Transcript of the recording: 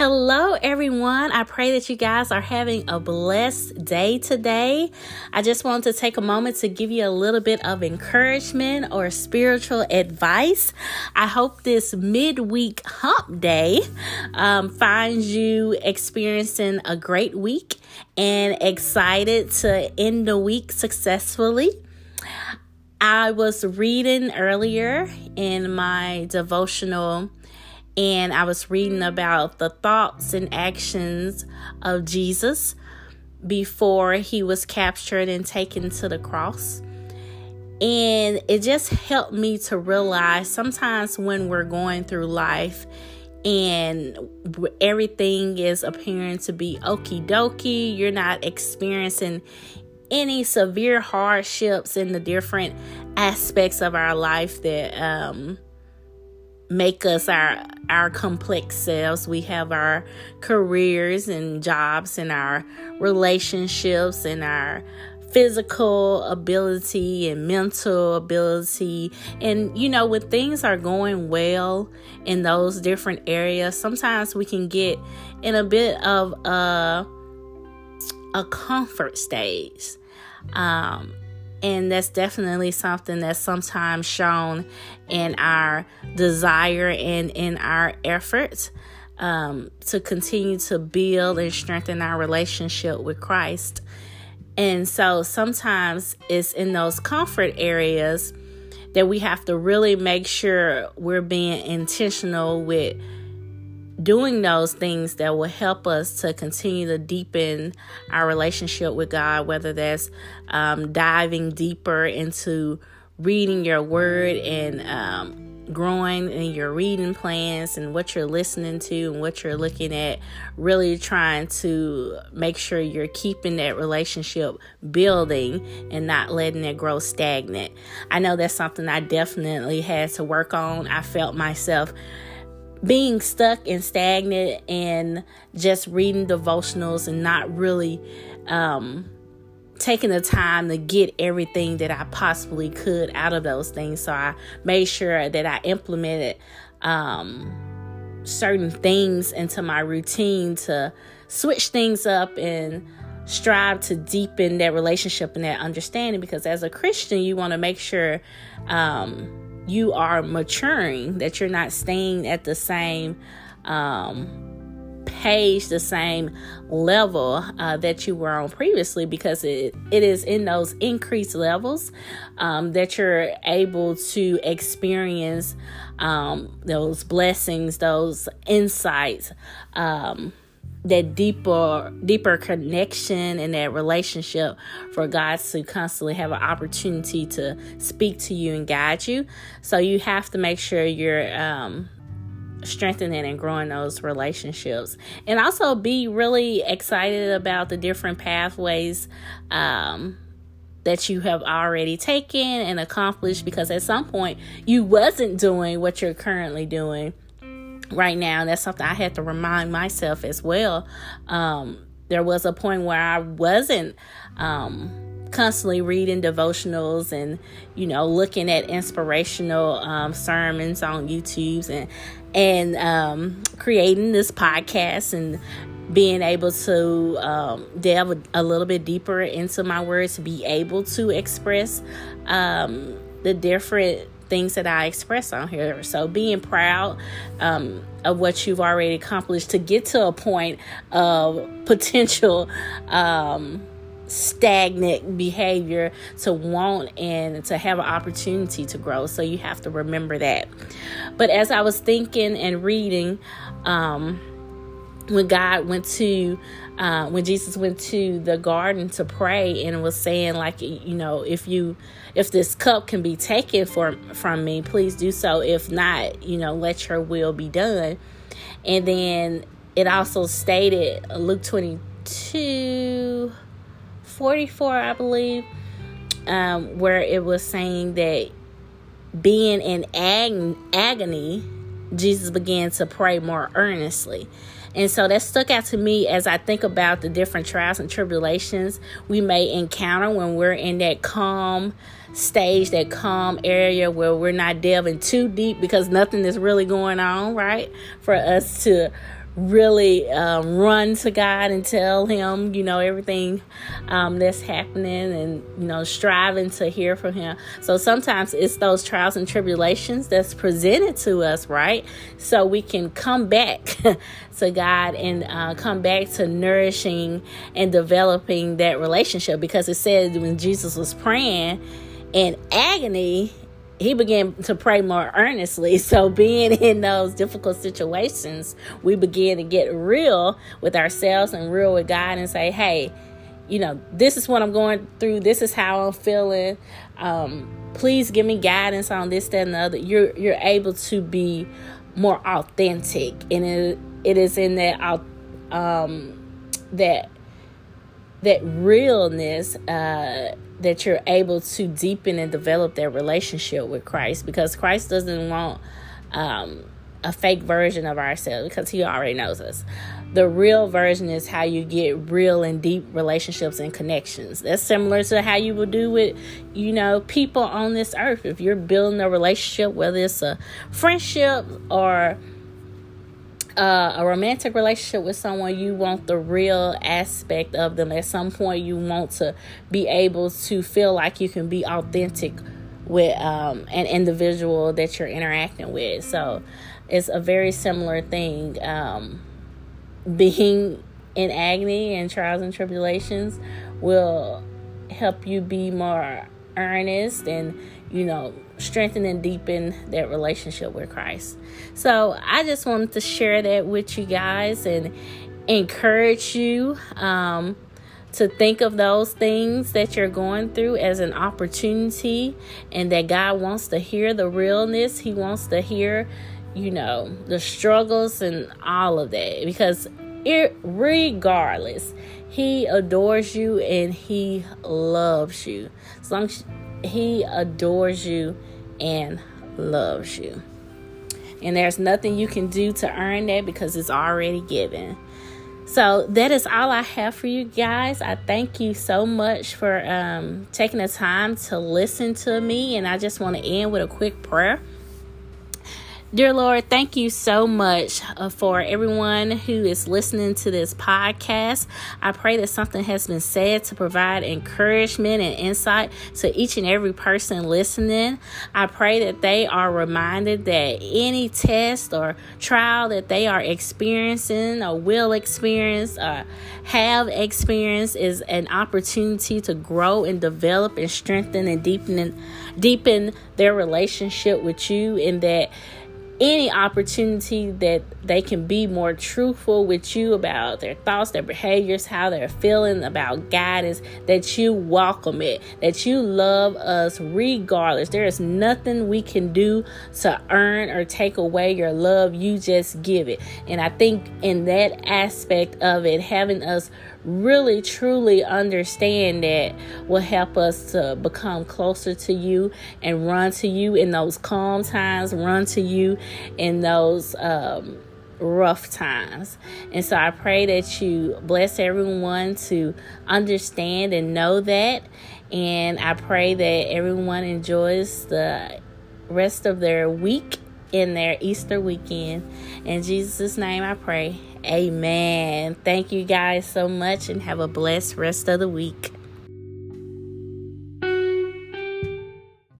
Hello, everyone. I pray that you guys are having a blessed day today. I just want to take a moment to give you a little bit of encouragement or spiritual advice. I hope this midweek hump day um, finds you experiencing a great week and excited to end the week successfully. I was reading earlier in my devotional and I was reading about the thoughts and actions of Jesus before he was captured and taken to the cross. And it just helped me to realize sometimes when we're going through life and everything is appearing to be okie dokie, you're not experiencing any severe hardships in the different aspects of our life that um, make us our our complex selves. We have our careers and jobs and our relationships and our physical ability and mental ability. And you know, when things are going well in those different areas, sometimes we can get in a bit of a a comfort stage. Um, and that's definitely something that's sometimes shown in our desire and in our efforts um, to continue to build and strengthen our relationship with Christ. And so sometimes it's in those comfort areas that we have to really make sure we're being intentional with doing those things that will help us to continue to deepen our relationship with God, whether that's um, diving deeper into reading your word and um, growing in your reading plans and what you're listening to and what you're looking at, really trying to make sure you're keeping that relationship building and not letting it grow stagnant. I know that's something I definitely had to work on. I felt myself being stuck and stagnant and just reading devotionals and not really um, taking the time to get everything that I possibly could out of those things. So I made sure that I implemented um, certain things into my routine to switch things up and strive to deepen that relationship and that understanding because as a Christian, you want to make sure. Um, you are maturing, that you're not staying at the same um, page, the same level uh, that you were on previously, because it, it is in those increased levels um, that you're able to experience um, those blessings, those insights. Um, that deeper deeper connection and that relationship for God to constantly have an opportunity to speak to you and guide you. So you have to make sure you're um, strengthening and growing those relationships and also be really excited about the different pathways um, that you have already taken and accomplished because at some point you wasn't doing what you're currently doing right now. And that's something I had to remind myself as well. Um, there was a point where I wasn't um, constantly reading devotionals and you know looking at inspirational um, sermons on YouTube's and and um, creating this podcast and being able to um, delve a, a, little bit deeper into my words to be able to express um, the different things that I express on here. So being proud um, of what you've already accomplished to get to a point of potential um, stagnant behavior to want and to have an opportunity to grow. So you have to remember that. But as I was thinking and reading, um, when God went to uh, when Jesus went to the garden to pray and was saying like you know if you if this cup can be taken for from me please do so. If not you know let your will be done. And then it also stated Luke 22 44 I believe um, where it was saying that being in ag- agony Jesus began to pray more earnestly and so that stuck out to me as I think about the different trials and tribulations we may encounter when we're in that calm stage, that calm area where we're not delving too deep because nothing is really going on, right? For us to really um, run to God and tell Him, you know, everything um, that's happening and, you know, striving to hear from Him. So sometimes it's those trials and tribulations that's presented to us, right? So we can come back to God and uh, come back to nourishing and developing that relationship because it said when Jesus was praying in agony, he began to pray more earnestly. So, being in those difficult situations, we begin to get real with ourselves and real with God and say, hey, you know, this is what I'm going through. This is how I'm feeling. Um, please give me guidance on this, that, and the other. You're you're able to be more authentic, and it, it is in that um, that that realness uh, that you're able to deepen and develop that relationship with Christ because Christ doesn't want um, a fake version of ourselves because he already knows us. The real version is how you get real and deep relationships and connections. That's similar to how you would do with, you know, people on this earth. If you're building a relationship, whether it's a friendship or uh, a romantic relationship with someone, you want the real aspect of them. At some point, you want to be able to feel like you can be authentic with um, an individual that you're interacting with. So it's a very similar thing. Um, being in agony and trials and tribulations will help you be more earnest and you know, strengthen and deepen that relationship with Christ. So I just wanted to share that with you guys and encourage you um, to think of those things that you're going through as an opportunity and that God wants to hear the realness. He wants to hear, you know, the struggles and all of that because it, regardless, He adores you and He loves you. As long as he adores you and loves you. And there's nothing you can do to earn that because it's already given. So that is all I have for you guys. I thank you so much for um, taking the time to listen to me. And I just want to end with a quick prayer. Dear Lord, thank you so much uh, for everyone who is listening to this podcast. I pray that something has been said to provide encouragement and insight to each and every person listening. I pray that they are reminded that any test or trial that they are experiencing or will experience or have experienced is an opportunity to grow and develop and strengthen and deepen deepen their relationship with you and that any opportunity that they can be more truthful with you about their thoughts, their behaviors, how they're feeling about guidance, that you welcome it, that you love us regardless. There is nothing we can do to earn or take away your love. You just give it. And I think in that aspect of it, having us really truly understand that will help us to become closer to you and run to you in those calm times, run to you in those um, rough times. And so I pray that you bless everyone to understand and know that. And I pray that everyone enjoys the rest of their week in their Easter weekend. In Jesus' name I pray. Amen. Thank you guys so much and have a blessed rest of the week.